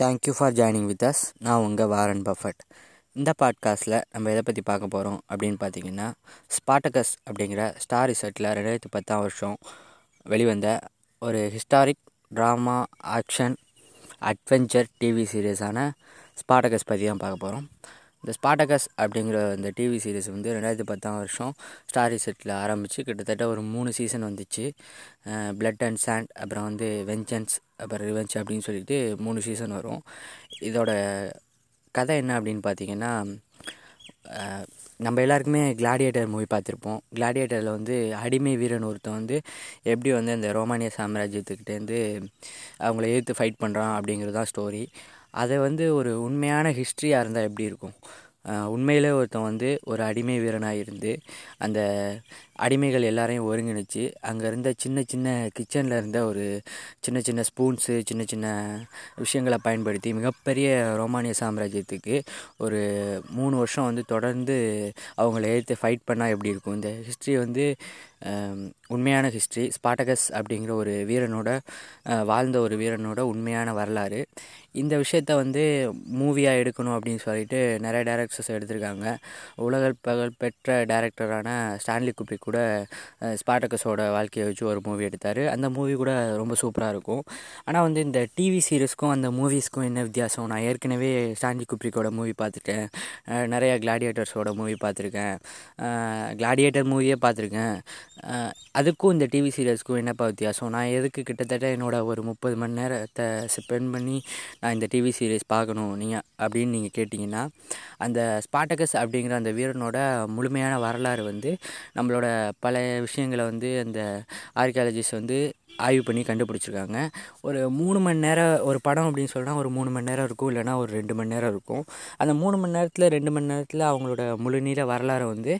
Thank you for joining with us நான் உங்கள் Warren Buffett. இந்த பாட்காஸ்ட்டில் நம்ம எதை பற்றி பார்க்க போகிறோம் அப்படின்னு பார்த்தீங்கன்னா ஸ்பாட்டகஸ் அப்படிங்கிற ஸ்டார் ரிசர்ட்டில் ரெண்டாயிரத்தி பத்தாம் வருஷம் வெளிவந்த ஒரு historic drama action adventure TV சீரியஸான ஸ்பாட்டகஸ் பற்றி தான் பார்க்க போகிறோம் இந்த ஸ்பாட்டகஸ் அப்படிங்கிற இந்த டிவி சீரிஸ் வந்து ரெண்டாயிரத்தி பத்தாம் வருஷம் ஸ்டார் செட்டில் ஆரம்பித்து கிட்டத்தட்ட ஒரு மூணு சீசன் வந்துச்சு. பிளட் அண்ட் சாண்ட் அப்புறம் வந்து வெஞ்சன்ஸ் அப்புறம் ரிவெஞ்ச் அப்படின்னு சொல்லிட்டு மூணு சீசன் வரும். இதோட கதை என்ன அப்படின்னு பார்த்தீங்கன்னா நம்ம எல்லாருக்குமே கிளாடியேட்டர் மூவி பார்த்துருப்போம். கிளாடியேட்டரில் வந்து அடிமை வீரன் ஒருத்தன் வந்து எப்படி வந்து அந்த ரோமானிய சாம்ராஜ்யத்துக்கிட்டேருந்து அவங்கள எதிர்த்து ஃபைட் பண்ணுறான் அப்படிங்கிறது தான் ஸ்டோரி அதை வந்து ஒரு உண்மையான ஹிஸ்ட்ரியாக இருந்தால் எப்படி இருக்கும்? உண்மையிலே ஒருத்தன் வந்து ஒரு அடிமை வீரனாக இருந்து அந்த அடிமைகள் எல்லாரையும் ஒருங்கிணைச்சு அங்கே இருந்த சின்ன சின்ன கிச்சனில் இருந்த ஒரு சின்ன சின்ன ஸ்பூன்ஸு சின்ன சின்ன விஷயங்களை பயன்படுத்தி மிகப்பெரிய ரோமானிய சாம்ராஜ்யத்துக்கு ஒரு மூணு வருஷம் வந்து தொடர்ந்து அவங்கள எதிர்த்து ஃபைட் பண்ணால் எப்படி இருக்கும்? இந்த ஹிஸ்ட்ரி வந்து உண்மையான ஹிஸ்ட்ரி ஸ்பாட்டகஸ் அப்படிங்கிற ஒரு வீரனோட வாழ்ந்த ஒரு வீரனோட உண்மையான வரலாறு. இந்த விஷயத்த வந்து மூவியாக எடுக்கணும் அப்படின்னு சொல்லிட்டு நிறைய டேரக்டர்ஸ் எடுத்திருக்காங்க. உலக பகல் பெற்ற டேரக்டரான ஸ்டான்லி குப்ரிக் கூட ஸ்பாட்டக்கஸோட வாழ்க்கையை வச்சு ஒரு மூவி எடுத்தார். அந்த மூவி கூட ரொம்ப சூப்பராக இருக்கும். ஆனால் வந்து இந்த டிவி சீரீஸ்க்கும் அந்த மூவிஸ்க்கும் என்ன வித்தியாசம்? நான் ஏற்கனவே ஸ்டான்லி குப்ரிக்கோட மூவி பார்த்துட்டேன். நிறையா கிளாடியேட்டர்ஸோட மூவி பார்த்துருக்கேன். கிளாடியேட்டர் மூவியே பார்த்துருக்கேன். அதுக்கும் இந்த டிவி சீரியல்ஸ்க்கும் என்னப்பா வித்தியாசம்? நான் எதுக்கு கிட்டத்தட்ட என்னோட ஒரு முப்பது மணி நேரத்தை ஸ்பெண்ட் பண்ணி நான் இந்த டிவி சீரியஸ் பார்க்கணும் நீங்கள் அப்படின்னு நீங்கள் கேட்டிங்கன்னா அந்த ஸ்பாட்டகஸ் அப்படிங்கிற அந்த வீரனோட முழுமையான வரலாறு வந்து நம்மளோட பல விஷயங்களை வந்து அந்த ஆர்கியாலஜிஸ்ட் வந்து ஆய்வு பண்ணி கண்டுபிடிச்சிருக்காங்க. ஒரு மூணு மணி நேரம் ஒரு படம் அப்படின்னு சொன்னால் ஒரு மூணு மணி நேரம் இருக்கும் இல்லைன்னா ஒரு ரெண்டு மணி நேரம் இருக்கும். அந்த மூணு மணி நேரத்தில் ரெண்டு மணி நேரத்தில் அவங்களோட முழுநீள வரலாறை வந்து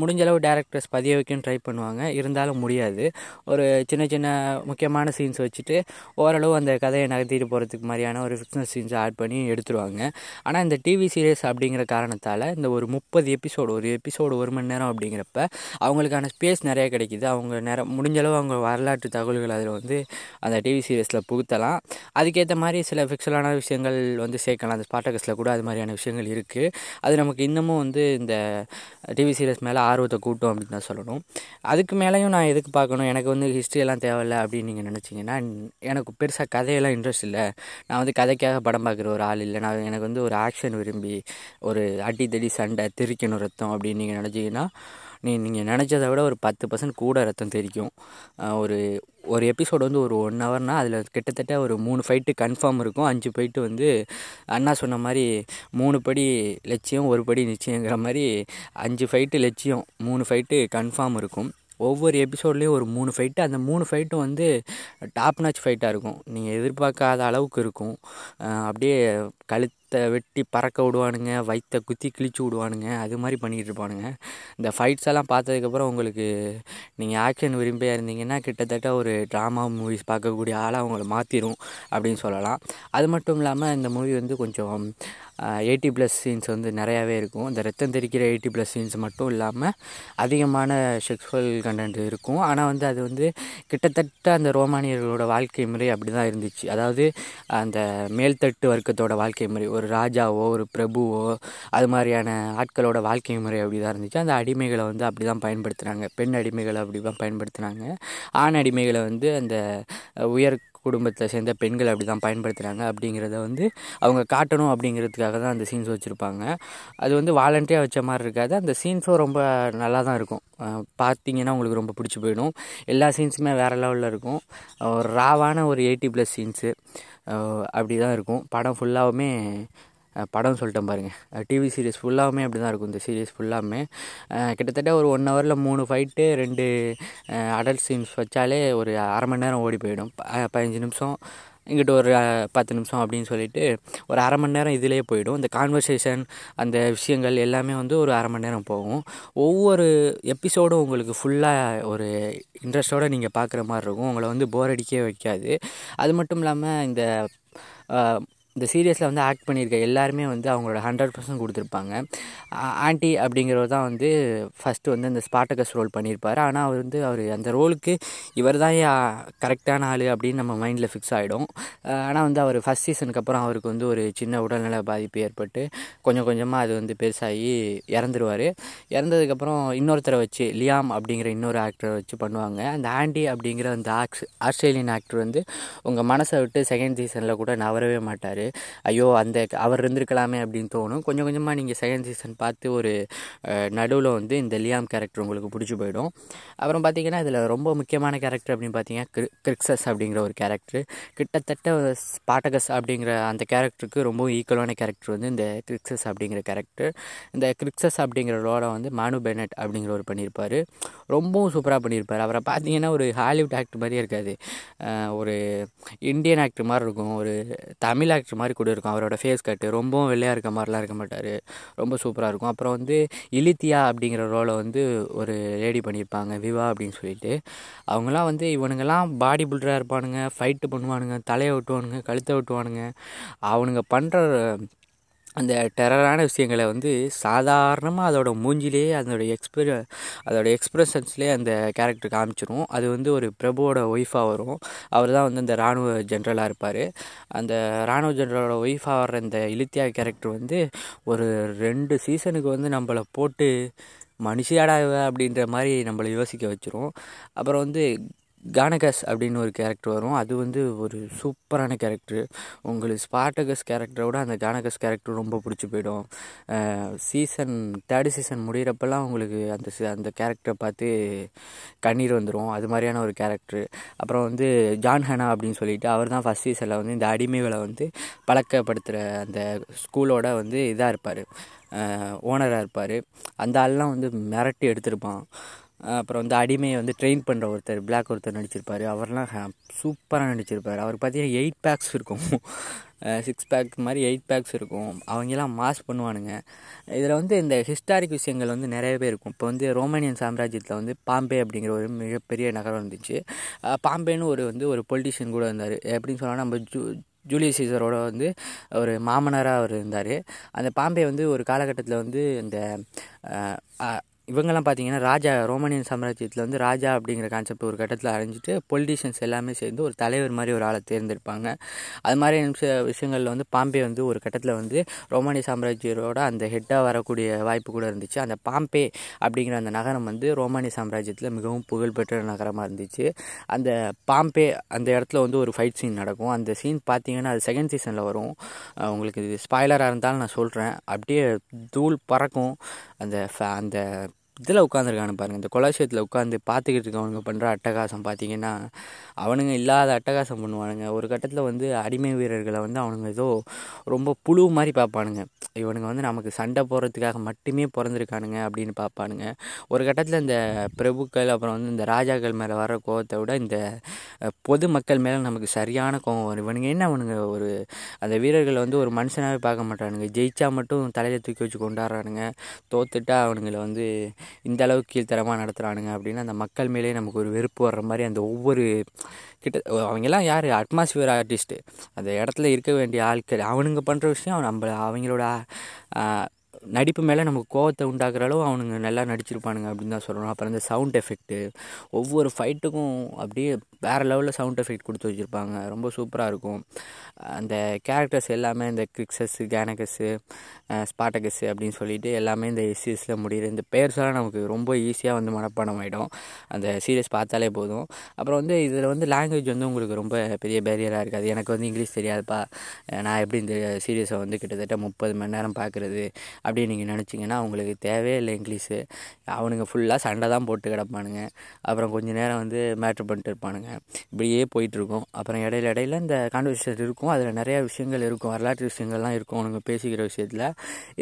முடிஞ்சளவு டேரக்டர்ஸ் பதிய வைக்கன்னு ட்ரை பண்ணுவாங்க. இருந்தாலும் முடியாது. ஒரு சின்ன சின்ன முக்கியமான சீன்ஸ் வச்சுட்டு ஓரளவு அந்த கதையை நகர்த்திட்டு போகிறதுக்கு மாதிரியான ஒரு ஃபிக்ஷனல் சீன்ஸை ஆட் பண்ணி எடுத்துருவாங்க. ஆனால் இந்த டிவி சீரியஸ் அப்படிங்கிற காரணத்தால் இந்த ஒரு முப்பது எபிசோடு ஒரு எபிசோடு ஒரு மணி நேரம் அப்படிங்கிறப்ப அவங்களுக்கான ஸ்பேஸ் நிறைய கிடைக்குது. அவங்க நேரம் முடிஞ்சளவு அவங்க வரலாற்று தகவல்கள் அதில் வந்து அந்த டிவி சீரியஸில் புகுத்தலாம். அதுக்கேற்ற மாதிரி சில ஃபிக்சலான விஷயங்கள் வந்து சேர்க்கலாம். அந்த ஸ்பாட்டகஸில் கூட அது மாதிரியான விஷயங்கள் இருக்குது அது நமக்கு இன்னமும் வந்து இந்த டிவி சீரியஸ் மேலே ஆர்வத்தை கூட்டும் அப்படின்னு தான் சொல்லணும். அதுக்கு மேலேயும் நான் எதுக்கு பார்க்கணும்? எனக்கு வந்து ஹிஸ்ட்ரியெல்லாம் எல்லாம் அப்படின்னு நீங்கள் நினச்சிங்கன்னா எனக்கு பெருசாக கதையெல்லாம் இன்ட்ரெஸ்ட் இல்லை. நான் வந்து கதைக்காக படம் பார்க்குற ஒரு ஆள் இல்லை. நான் எனக்கு வந்து ஒரு ஆக்ஷன் விரும்பி ஒரு அடி தடி சண்டை திரிக்கணும் ரத்தம் அப்படின்னு நீங்கள் நினச்சிங்கன்னா நீ நீங்கள் நினச்சதை விட ஒரு பத்து பர்சன்ட் கூட ரத்தம் தெரிக்கும் ஒரு ஒரு எபிசோடு வந்து ஒரு ஒன் ஹவர்னால் அதில் கிட்டத்தட்ட ஒரு மூணு ஃபைட்டு கன்ஃபார்ம் இருக்கும். அஞ்சு ஃபைட்டு வந்து அண்ணா சொன்ன மாதிரி மூணு படி லட்சியம் ஒரு படி நிச்சயங்கிற மாதிரி அஞ்சு ஃபைட்டு லட்சியம் மூணு ஃபைட்டு கன்ஃபார்ம் இருக்கும். ஒவ்வொரு எபிசோட்லேயும் ஒரு மூணு ஃபைட்டு அந்த மூணு ஃபைட்டும் வந்து டாப் நாச் ஃபைட்டாக இருக்கும். நீங்கள் எதிர்பார்க்காத அளவுக்கு இருக்கும். அப்படியே அப்படியே கழுத்தை வெட்டி பறக்க விடுவானுங்க வயிற்றை குத்தி கிழிச்சு விடுவானுங்க அது மாதிரி பண்ணிகிட்டு இருப்பானுங்க. இந்த ஃபைட்ஸ் எல்லாம் பார்த்ததுக்கப்புறம் உங்களுக்கு நீங்கள் ஆக்ஷன் விரும்பியாக இருந்தீங்கன்னா கிட்டத்தட்ட ஒரு ட்ராமா மூவிஸ் பார்க்கக்கூடிய ஆளாக அவங்கள மாற்றிடும் அப்படின்னு சொல்லலாம். அது மட்டும் இல்லாமல் இந்த மூவி வந்து கொஞ்சம் எயிட்டி ப்ளஸ் சீன்ஸ் வந்து நிறையாவே இருக்கும். இந்த ரத்தம் தெரிக்கிற எயிட்டி ப்ளஸ் சீன்ஸ் மட்டும் இல்லாமல் அதிகமான செக்ஸுவல் கண்டென்ட் இருக்கும். ஆனால் வந்து அது வந்து கிட்டத்தட்ட அந்த ரோமானியர்களோட வாழ்க்கை முறை அப்படி தான் இருந்துச்சு. அதாவது அந்த மேல்தட்டு வர்க்கத்தோட வாழ்க்கை முறை. ஒரு ராஜாவோ ஒரு பிரபுவோ அது மாதிரியான ஆட்களோட வாழ்க்கை முறை அப்படி தான் இருந்துச்சு. அந்த அடிமைகளை வந்து அப்படி தான் பயன்படுத்துகிறாங்க பெண் அடிமைகளை அப்படி தான் பயன்படுத்துகிறாங்க ஆண் அடிமைகளை வந்து அந்த உயர் குடும்பத்தை சேர்ந்த பெண்கள் அப்படி தான் பயன்படுத்துகிறாங்க அப்படிங்கிறத வந்து அவங்க காட்டணும் அப்படிங்கிறதுக்காக தான் அந்த சீன்ஸ் வச்சுருப்பாங்க. அது வந்து வாலண்டியாக வச்ச மாதிரி இருக்காது. அந்த சீன்ஸும் ரொம்ப நல்லா தான் இருக்கும் பார்த்தீங்கன்னா உங்களுக்கு ரொம்ப பிடிச்சி போயிடும். எல்லா சீன்ஸுமே வேறு லெவலில் இருக்கும். ஒரு ராவான ஒரு எயிட்டி ப்ளஸ் சீன்ஸு அப்படி தான் இருக்கும். படம் ஃபுல்லாகவுமே படம் சொல்லிட்டேன் பாருங்கள் டிவி சீரியஸ் ஃபுல்லாகவுமே அப்படி தான் இருக்கும் இந்த சீரியஸ் ஃபுல்லாமே கிட்டத்தட்ட ஒரு ஒன் ஹவரில் மூணு ஃபைட்டு ரெண்டு அடல்ட் சீன்ஸ் வச்சாலே ஒரு அரை மணி நேரம் ஓடி போயிடும். பதினஞ்சு நிமிஷம். இங்கிட்ட ஒரு பத்து நிமிஷம் அப்படின்னு சொல்லிட்டு ஒரு அரை மணி நேரம் இதிலே போயிடும். இந்த கான்வர்சேஷன் அந்த விஷயங்கள் எல்லாமே வந்து ஒரு அரை மணி நேரம் போகும். ஒவ்வொரு எபிசோடும் உங்களுக்கு ஃபுல்லாக ஒரு இன்ட்ரெஸ்டோடு நீங்கள் பார்க்குற மாதிரி இருக்கும். உங்களை வந்து போர் அடிக்கவே வைக்காது. அது மட்டும் இல்லாமல் இந்த இந்த சீரியஸில் வந்து ஆக்ட் பண்ணியிருக்க எல்லாருமே வந்து அவங்களோட ஹண்ட்ரட் பர்சன்ட் கொடுத்துருப்பாங்க. ஆண்டி அப்படிங்கிறவர் தான் வந்து ஃபஸ்ட்டு வந்து அந்த ஸ்பாட்டகஸ் ரோல் பண்ணியிருப்பார். ஆனால் அவர் வந்து அவர் அந்த ரோலுக்கு இவர் தான் கரெக்டான ஆள் அப்படின்னு நம்ம மைண்டில் ஃபிக்ஸ் ஆகிடும் ஆனால் வந்து அவர் ஃபஸ்ட் சீசனுக்கு அப்புறம் அவருக்கு வந்து ஒரு சின்ன உடல்நல பாதிப்பு ஏற்பட்டு கொஞ்சம் கொஞ்சமாக அது வந்து பெருசாகி இறந்துருவார். இறந்ததுக்கப்புறம் இன்னொருத்தரை வச்சு லியாம் அப்படிங்கிற இன்னொரு ஆக்டரை வச்சு பண்ணுவாங்க. அந்த ஆண்டி அப்படிங்கிற அந்த ஆக்ஸ் ஆஸ்திரேலியன் ஆக்டர் வந்து உங்கள் மனசை விட்டு செகண்ட் சீசனில் கூட நவரவே மாட்டார். ஐயோ அந்த அவர் இருந்திருக்கலாமே அப்படின்னு தோணும். கொஞ்சம் கொஞ்சமாக நீங்கள் செகண்ட் சீசன் பார்த்து ஒரு நடுவில் வந்து இந்த லியாம் கேரக்டர் உங்களுக்கு பிடிச்சி போயிடும். அப்புறம் பார்த்தீங்கன்னா இதில் ரொம்ப முக்கியமான கேரக்டர் அப்படின்னு பார்த்தீங்கன்னா கிரி கிரிக்ஸஸ் அப்படிங்கிற ஒரு கேரக்டர் கிட்டத்தட்ட ஸ்பாட்டகஸ் அப்படிங்கிற அந்த கேரக்டருக்கு ரொம்ப ஈக்குவலான கேரக்டர் வந்து இந்த கிரிக்ஸஸ் அப்படிங்கிற கேரக்டர் இந்த கிரிக்ஸஸ் அப்படிங்கிற ரோட வந்து மானு பெனட் அப்படிங்கிறவர் பண்ணியிருப்பார் ரொம்பவும் சூப்பராக பண்ணியிருப்பார் அவரை பார்த்தீங்கன்னா ஒரு ஹாலிவுட் ஆக்டர் மாதிரியே இருக்காது. ஒரு இந்தியன் ஆக்டர் மாதிரி இருக்கும். ஒரு தமிழ் ஆக்டர் மாதிரி கூட இருக்கும். அவரோட ஃபேஸ் கட்டு ரொம்பவும் வெள்ளையாக இருக்க மாதிரிலாம் இருக்க மாட்டார். ரொம்ப சூப்பராக இருக்கும். அப்புறம் வந்து இலித்தியா அப்படிங்கிற ரோலை வந்து ஒரு லேடி பண்ணியிருப்பாங்க விவா அப்படின்னு சொல்லிட்டு. அவங்களாம் வந்து இவனுங்கெல்லாம் பாடி பில்டராக இருப்பானுங்க ஃபைட்டு பண்ணுவானுங்க தலையை ஒட்டுவானுங்க கழுத்தை ஒட்டுவானுங்க. அவனுங்க பண்ணுற அந்த டெரரான விஷயங்களை வந்து சாதாரணமாக அதோட மூஞ்சிலே அதோட எக்ஸ்பிர அதோட எக்ஸ்ப்ரெஷன்ஸ்லேயே அந்த கேரக்டர் காமிச்சிரும். அது வந்து ஒரு பிரபுவோட ஒய்ஃபாக வரும். அவர் தான் வந்து அந்த இராணுவ ஜென்ரலாக இருப்பார். அந்த இராணுவ ஜென்ரலோட ஒய்ஃபாக வர்ற இந்த இலித்தியா கேரக்டர் வந்து ஒரு ரெண்டு சீசனுக்கு வந்து நம்மளை போட்டு மனுஷியாடா அப்படின்ற மாதிரி நம்மளை யோசிக்க வச்சிரும். அப்புறம் வந்து கானகஸ் அப்படின்னு ஒரு கேரக்டர் வரும். அது வந்து ஒரு சூப்பரான கேரக்டர் உங்களுக்கு ஸ்பார்டகஸ் கேரக்டரை விட அந்த கானகஸ் கேரக்டர் ரொம்ப பிடிச்சி போயிடும். சீசன் தேர்டு சீசன் முடிகிறப்பெல்லாம் உங்களுக்கு அந்த அந்த கேரக்டரை பார்த்து கண்ணீர் வந்துடும் அது மாதிரியான ஒரு கேரக்டர் அப்புறம் வந்து ஜான் ஹனா அப்படின்னு சொல்லிட்டு அவர் தான் ஃபஸ்ட் சீசனில் வந்து இந்த அடிமைகளை வந்து பழக்கப்படுத்துகிற அந்த ஸ்கூலோட வந்து இதாக இருப்பார். ஓனராக இருப்பார். அந்த ஆள்லாம் வந்து மிரட்டி எடுத்திருப்பான். அப்புறம் வந்து அடிமையை வந்து ட்ரெயின் பண்ணுற ஒருத்தர் பிளாக் ஒருத்தர் நடிச்சிருப்பார். அவர்லாம் சூப்பராக நடிச்சிருப்பார். அவர் பார்த்தீங்கன்னா எயிட் பேக்ஸ் இருக்கும். சிக்ஸ் பேக் மாதிரி எயிட் பேக்ஸ் இருக்கும். அவங்கெல்லாம் மாஸ் பண்ணுவானுங்க. இதில் வந்து இந்த ஹிஸ்டாரிக் விஷயங்கள் வந்து நிறையவே இருக்கும். இப்போ வந்து ரோமானியன் சாம்ராஜ்யத்தில் வந்து பாம்பே அப்படிங்கிற ஒரு மிகப்பெரிய நகரம் இருந்துச்சு. பாம்பேன்னு ஒரு வந்து ஒரு பொலிட்டிஷியன் கூட இருந்தார். எப்படின்னு சொன்னால் நம்ம ஜூ ஜூலியஸ் சீசரோட வந்து ஒரு மாமனராக அவர் இருந்தார். அந்த பாம்பே வந்து ஒரு காலகட்டத்தில் வந்து இந்த இவங்கெல்லாம் பார்த்தீங்கன்னா ராஜா ரோமானியன் சாம்ராஜ்யத்தில் வந்து ராஜா அப்படிங்கிற கான்செப்ட் ஒரு கட்டத்தில் அரைஞ்சிட்டு பொலிட்டீஷியன்ஸ் எல்லாமே சேர்ந்து ஒரு தலைவர் மாதிரி ஒரு ஆளை தேர்ந்தெடுப்பாங்க. அது மாதிரி விஷயங்களில் வந்து பாம்பே வந்து ஒரு கட்டத்தில் வந்து ரோமானிய சாம்ராஜ்யரோட அந்த ஹெட்டாக வரக்கூடிய வாய்ப்பு கூட இருந்துச்சு. அந்த பாம்பே அப்படிங்கிற அந்த நகரம் வந்து ரோமானிய சாம்ராஜ்யத்தில் மிகவும் புகழ்பெற்ற நகரமாக இருந்துச்சு. அந்த பாம்பே அந்த இடத்துல வந்து ஒரு ஃபைட் சீன் நடக்கும். அந்த சீன் பார்த்தீங்கன்னா அது செகண்ட் சீசனில் வரும். உங்களுக்கு இது ஸ்பாய்லராக இருந்தாலும் நான் சொல்கிறேன் அப்படியே தூள் பறக்கும். அந்த அந்த இதில் உட்காந்துருக்கானு பாருங்கள் இந்த கொலாசியத்தில் உட்காந்து பார்த்துக்கிட்டு இருக்கவனுங்க பண்ணுற அட்டகாசம் பார்த்தீங்கன்னா அவனுங்க இல்லாத அட்டகாசம் பண்ணுவானுங்க. ஒரு கட்டத்தில் வந்து அடிமை வீரர்களை வந்து அவனுங்க ஏதோ ரொம்ப புழு மாதிரி பார்ப்பானுங்க. இவனுங்க வந்து நமக்கு சண்டை போடுறதுக்காக மட்டுமே பிறந்திருக்கானுங்க அப்படின்னு பார்ப்பானுங்க. ஒரு கட்டத்தில் இந்த பிரபுக்கள் அப்புறம் வந்து இந்த ராஜாக்கள் மேலே வர கோவத்தை விட இந்த பொது மக்கள் மேலே நமக்கு சரியான கோவம் வரும். இவனுங்க என்ன அவனுங்க ஒரு அந்த வீரர்களை வந்து ஒரு மனுஷனாகவே பார்க்க மாட்டானுங்க. ஜெயிச்சா மட்டும் தலையை தூக்கி வச்சு கொண்டாடுறானுங்க. தோத்துட்டா அவனுங்களை வந்து இந்த அளவுக்கு கீழ்த்தரமாக நடத்துகிறானுங்க அப்படின்னு அந்த மக்கள் மேலே நமக்கு ஒரு வெறுப்பு வர்ற மாதிரி அந்த ஒவ்வொரு கிட்ட அவங்கெல்லாம் யார்? அட்மாஸ்பியர் ஆர்டிஸ்ட்டு அந்த இடத்துல இருக்க வேண்டிய ஆட்கள் அவனுங்க பண்ணுற விஷயம் நம்ம அவங்களோட நடிப்பு மேலே நமக்கு கோவத்தை உண்டாக்குற அளவு அவனுங்க நல்லா நடிச்சிருப்பானுங்க அப்படின்னு தான் சொல்லணும். அப்புறம் இந்த சவுண்ட் எஃபெக்ட்டு ஒவ்வொரு ஃபைட்டுக்கும் அப்படியே வேறு லெவலில் சவுண்ட் எஃபெக்ட் கொடுத்து வச்சுருப்பாங்க. ரொம்ப சூப்பராக இருக்கும். அந்த கேரக்டர்ஸ் எல்லாமே இந்த கிரிக்ஸஸ்ஸு கேனகஸ்ஸு ஸ்பாட்டகஸ்ஸு அப்படின்னு சொல்லிட்டு எல்லாமே இந்த எஸ்சிஎஸில் முடியுது. இந்த பேர்ஸ்லாம் நமக்கு ரொம்ப ஈஸியாக வந்து மனப்பாடம் ஆகிடும் அந்த சீரியஸ் பார்த்தாலே போதும். அப்புறம் வந்து இதில் வந்து லாங்குவேஜ் வந்து உங்களுக்கு ரொம்ப பெரிய பேரியராக இருக்காது. எனக்கு வந்து இங்கிலீஷ் தெரியாதுப்பா. நான் எப்படி இந்த சீரியஸை வந்து கிட்டத்தட்ட முப்பது மணி நேரம் பார்க்குறது? அப்படின்னு நீங்கள் நினச்சிங்கன்னா அவங்களுக்கு தேவையே இல்லை இங்கிலீஷு. அவனுங்க ஃபுல்லாக சண்டை தான் போட்டு கிடப்பானுங்க. அப்புறம் கொஞ்சம் நேரம் வந்து மேட்ரு பண்ணிட்டு இருப்பானுங்க. இப்படியே போயிட்டுருக்கும். அப்புறம் இடையில இடையில இந்த கான்வர்சேஷன் இருக்கும். அதில் நிறையா விஷயங்கள் இருக்கும். வரலாற்று விஷயங்கள்லாம் இருக்கும் அவனுங்க பேசிக்கிற விஷயத்தில்.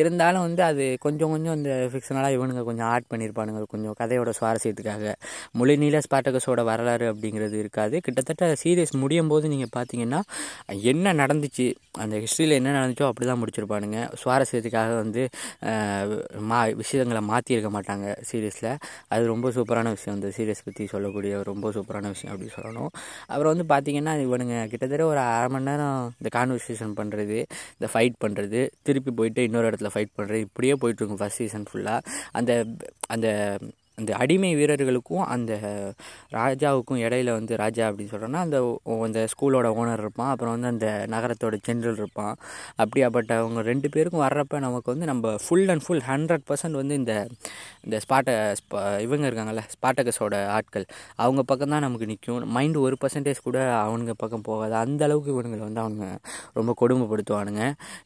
இருந்தாலும் வந்து அது கொஞ்சம் கொஞ்சம் இந்த ஃபிக்ஷனலாக இவனுங்க கொஞ்சம் ஆட் பண்ணியிருப்பானுங்க கொஞ்சம் கதையோட சுவாரஸ்யத்துக்காக. மொழிநீள ஸ்பாட்டகஸோட வரலாறு அப்படிங்கிறது இருக்காது. கிட்டத்தட்ட சீரியஸ் முடியும் போது நீங்கள் பார்த்தீங்கன்னா என்ன நடந்துச்சு அந்த ஹிஸ்ட்ரியில் என்ன நடந்துச்சோ அப்படி தான் முடிச்சிருப்பானுங்க. சுவாரஸ்யத்துக்காக வந்து மா விஷயங்களை மாற்றிருக்க மாட்டாங்க சீரியஸில் அது ரொம்ப சூப்பரான விஷயம். அந்த சீரியஸ் பற்றி சொல்லக்கூடிய ரொம்ப சூப்பரான விஷயம் அப்படின்னு சொல்லணும். அப்புறம் வந்து பார்த்திங்கன்னா இவனுங்க கிட்டத்தட்ட ஒரு அரை மணி நேரம் இந்த கான்வர்சேஷன் பண்ணுறது இந்த ஃபைட் பண்ணுறது திருப்பி போயிட்டு இன்னொரு இடத்துல ஃபைட் பண்ணுறது இப்படியே போயிட்டுருக்கும் ஃபஸ்ட் சீசன் ஃபுல்லாக அந்த அந்த அந்த அடிமை வீரர்களுக்கும் அந்த ராஜாவுக்கும் இடையில வந்து ராஜா அப்படின்னு சொல்கிறோன்னா அந்த அந்த ஸ்கூலோட ஓனர் இருப்பான். அப்புறம் வந்து அந்த நகரத்தோட ஜென்ரல் இருப்பான். அப்படியாப்பட்ட அவங்க ரெண்டு பேருக்கும் வர்றப்ப நமக்கு வந்து நம்ம full and full hundred percent வந்து இந்த இந்த ஸ்பாட்ட ஸ்பா இவங்க இருக்காங்கல்ல ஸ்பாட்டகஸோட ஆட்கள். அவங்க பக்கம் தான் நமக்கு நிற்கும் மைண்டு ஒரு பர்சன்டேஜ் கூட அவனுங்க பக்கம் போகாது. அந்த அளவுக்கு இவனுங்களை வந்து அவனுங்க ரொம்ப கொடுமைப்படுத்துவானுங்க.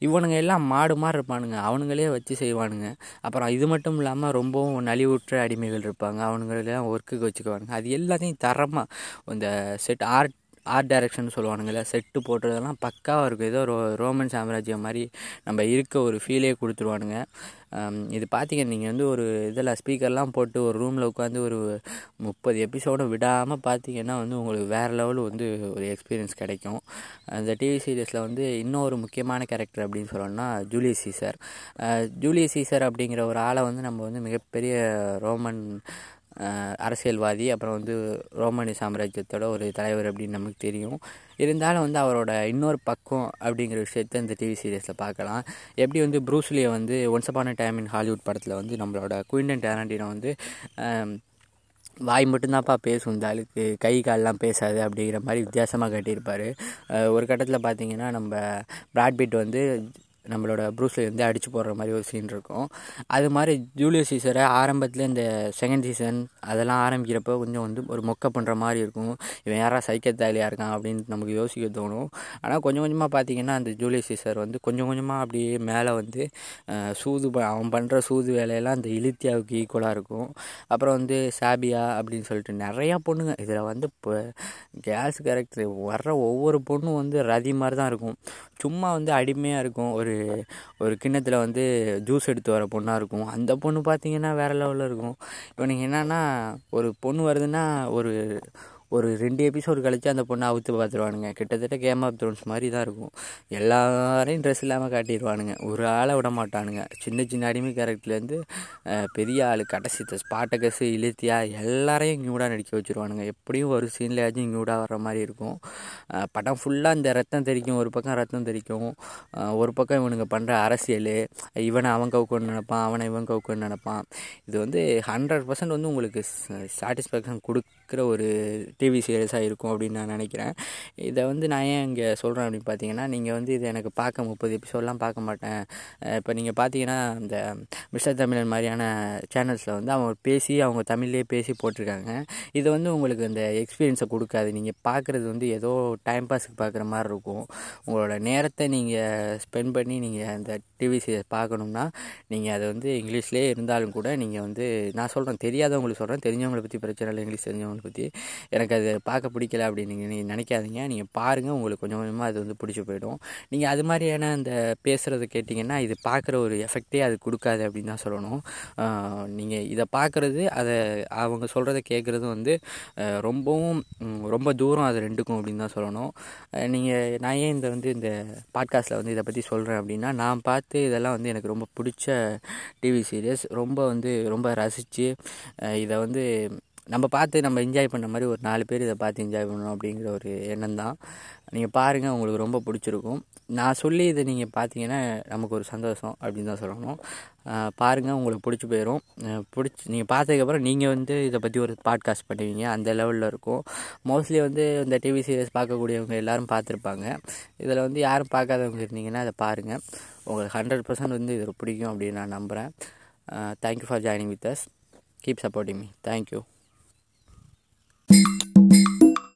இவனுங்க எல்லாம் மாடு மாதிரி இருப்பானுங்க. அவனுங்களே வச்சு செய்வானுங்க. அப்புறம் இது மட்டும் இல்லாமல் ரொம்பவும் நலிவுற்ற அடிமைகள் இருப்பாங்க. அவனுங்களெல்லாம் ஒர்க்குக்கு வச்சுக்குவானுங்க. அது எல்லாத்தையும் தரமாக இந்த செட் ஆர்ட் ஆர்ட் டைரக்ஷன் சொல்லுவானுங்கள்ல செட்டு போட்டுறதெல்லாம் பக்காவாக இருக்கும். ஏதோ ரோ ரோமன் சாம்ராஜ்யம் மாதிரி நம்ம இருக்க ஒரு ஃபீலே கொடுத்துருவானுங்க. இது பார்த்தீங்க நீங்கள் வந்து ஒரு இதில் ஸ்பீக்கர்லாம் போட்டு ஒரு ரூமில் உட்காந்து ஒரு முப்பது எபிசோடு விடாமல் பார்த்தீங்கன்னா வந்து உங்களுக்கு வேறு லெவலில் வந்து ஒரு எக்ஸ்பீரியன்ஸ் கிடைக்கும். அந்த டிவி சீரியஸில் வந்து இன்னொரு முக்கியமான கேரக்டர் அப்படின்னு சொல்லணும்னா ஜூலியஸ் சீசர் ஜூலியஸ் சீசர் அப்படிங்கிற ஒரு ஆளை வந்து நம்ம வந்து மிகப்பெரிய ரோமன் அரசியல்வாதி அப்புறம் வந்து ரோமானிய சாம்ராஜ்யத்தோட ஒரு தலைவர் அப்படின்னு நமக்கு தெரியும். இருந்தாலும் வந்து அவரோட இன்னொரு பக்கம் அப்படிங்கிற விஷயத்த இந்த டிவி சீரியஸில் பார்க்கலாம். எப்படி வந்து ப்ரூஸ்லியை வந்து once upon a time in Hollywood படத்தில் வந்து நம்மளோட குயின்டன் டேரண்டினோ வந்து வாய் மட்டும்தான்ப்பா பேசும். இந்த ஆளுக்கு கை கால்லாம் பேசாது அப்படிங்கிற மாதிரி வித்தியாசமாக கட்டியிருப்பார். ஒரு கட்டத்தில் பார்த்தீங்கன்னா நம்ம பிராட்பிட் வந்து நம்மளோட ப்ரூஸ்லி வந்து அடித்து போடுற மாதிரி ஒரு சீன் இருக்கும். அது மாதிரி ஜூலியஸ் சீசரை ஆரம்பத்தில் இந்த செகண்ட் சீசன் அதெல்லாம் ஆரம்பிக்கிறப்போ கொஞ்சம் வந்து ஒரு மொக்க பண்ணுற மாதிரி இருக்கும். இவன் யாரா சைக்கத்தாலியாக இருக்கான் அப்படின்னு நமக்கு யோசிக்க தோணும். ஆனால் கொஞ்சம் கொஞ்சமாக பார்த்தீங்கன்னா அந்த ஜூலியஸ் சீசர் வந்து கொஞ்சம் கொஞ்சமாக அப்படியே மேலே வந்து சூது அவன் பண்ணுற சூது வேலையெல்லாம் அந்த இலித்தியாவுக்கு ஈக்குவலாக இருக்கும். அப்புறம் வந்து சாபியா அப்படின்னு சொல்லிட்டு நிறையா பொண்ணுங்க. இதில் வந்து இப்போ கேஸ் கேரக்டர் வர்ற ஒவ்வொரு பொண்ணும் வந்து ரதி மாதிரி தான் இருக்கும். சும்மா வந்து அடிமையாக இருக்கும். ஒரு ஒரு கிண்ணத்தில் வந்து ஜூஸ் எடுத்து வர பொண்ணாக இருக்கும். அந்த பொண்ணு பார்த்தீங்கன்னா வேறு லெவலில் இருக்கும். இப்போ நீங்கள் என்னென்னா ஒரு பொண்ணு வருதுன்னா ஒரு ஒரு ரெண்டு எபிசோடு கழித்து அந்த பொண்ணை அவுத்து பார்த்துருவானுங்க கிட்டத்தட்ட கேம் ஆஃப் த்ரோன்ஸ் மாதிரி தான் இருக்கும். எல்லாரையும் ட்ரெஸ் இல்லாமல் காட்டிடுவானுங்க ஒரு ஆளை விட மாட்டானுங்க. சின்ன சின்ன அடிமை கேரக்டர்லேருந்து பெரிய ஆள் கடைசி ஸ்பாட்டகஸ் இலித்தியா எல்லாரையும் நியூடாக நடிக்க வச்சுருவானுங்க. எப்படியும் ஒரு சீன்லேயாச்சும் நியூடாக வர்ற மாதிரி இருக்கும். படம் ஃபுல்லாக இந்த ரத்தம் தெரிக்கும் ஒரு பக்கம் ரத்தம் தெரிக்கும் ஒரு பக்கம் இவனுங்க பண்ணுற அரசியல் இவனை அவன் கவுக்கணும்னு நினப்பான் அவனை இவன் கவுக்கணும்னு நினப்பான். இது வந்து ஹண்ட்ரட் பர்சன்ட் வந்து உங்களுக்கு சாட்டிஸ்ஃபேக்ஷன் கொடுக்குற ஒரு டிவி சீரியஸாக இருக்கும் அப்படின்னு நான் நினைக்கிறேன். இதை வந்து நான் ஏன் இங்கே சொல்கிறேன் அப்படின்னு பார்த்தீங்கன்னா நீங்கள் வந்து இது எனக்கு பார்க்க முப்பது எபிசோடெலாம் பார்க்க மாட்டேன். இப்போ நீங்கள் பார்த்தீங்கன்னா இந்த மிஸ்டர் தமிழன் மாதிரியான சேனல்ஸில் வந்து அவங்க பேசி அவங்க தமிழ்லேயே பேசி போட்டிருக்காங்க. இது வந்து உங்களுக்கு அந்த எக்ஸ்பீரியன்ஸை கொடுக்காது. நீங்கள் பார்க்குறது வந்து ஏதோ டைம் பாஸுக்கு பார்க்குற மாதிரி இருக்கும். உங்களோட நேரத்தை நீங்கள் ஸ்பெண்ட் பண்ணி நீங்கள் அந்த டிவி சீரியஸ் பார்க்கணும்னா நீங்கள் அதை வந்து இங்கிலீஷ்லேயே இருந்தாலும் கூட நீங்கள் வந்து நான் சொல்கிறேன் தெரியாதவங்களுக்கு சொல்கிறேன் தெரிஞ்சவங்களை பற்றி பிரச்சனை இல்லை இங்கிலீஷ் தெரிஞ்சவங்களை பற்றி எனக்கு அது பார்க்க பிடிக்கல அப்படின்னு நீங்கள் நினைக்காதீங்க. நீங்கள் பாருங்கள் உங்களுக்கு கொஞ்சம் கொஞ்சமாக அது வந்து பிடிச்சி போயிடும். நீங்கள் அது மாதிரியான அந்த பேசுகிறத கேட்டிங்கன்னா இது பார்க்குற ஒரு எஃபெக்டே அது கொடுக்காது அப்படின்னு தான் சொல்லணும். நீங்கள் இதை பார்க்குறது அதை அவங்க சொல்கிறத கேட்குறதும் வந்து ரொம்பவும் ரொம்ப தூரம் அது ரெண்டுக்கும் அப்படின்னு தான் சொல்லணும். நீங்கள் நான் ஏன் இந்த வந்து இந்த பாட்காஸ்ட்டில் வந்து இதை பற்றி சொல்கிறேன் அப்படின்னா நான் பார்த்து இதெல்லாம் வந்து எனக்கு ரொம்ப பிடிச்ச டிவி சீரியஸ் ரொம்ப வந்து ரொம்ப ரசித்து இதை வந்து நம்ம பார்த்து நம்ம என்ஜாய் பண்ண மாதிரி ஒரு நாலு பேர் இதை பார்த்து என்ஜாய் பண்ணணும் அப்படிங்கிற ஒரு எண்ணம் தான் நீங்கள் பாருங்கள் உங்களுக்கு ரொம்ப பிடிச்சிருக்கும். நான் சொல்லி இதை நீங்கள் பார்த்தீங்கன்னா நமக்கு ஒரு சந்தோஷம் அப்படின்னு தான் சொல்லணும். பாருங்கள் உங்களுக்கு பிடிச்சி போயிடும் பிடிச்சி நீங்கள் பார்த்ததுக்கப்புறம் நீங்கள் வந்து இதை பற்றி ஒரு பாட்காஸ்ட் பண்ணுவீங்க. அந்த லெவலில் இருக்கும். மோஸ்ட்லி வந்து இந்த டிவி சீரியஸ் பார்க்கக்கூடியவங்க எல்லோரும் பார்த்துருப்பாங்க. இதில் வந்து யாரும் பார்க்காதவங்க இருந்தீங்கன்னா அதை பாருங்கள் உங்களுக்கு ஹண்ட்ரட் பர்சன்ட் வந்து இது பிடிக்கும் அப்படின்னு நான் நம்புகிறேன் thank you for joining with us keep supporting me thank you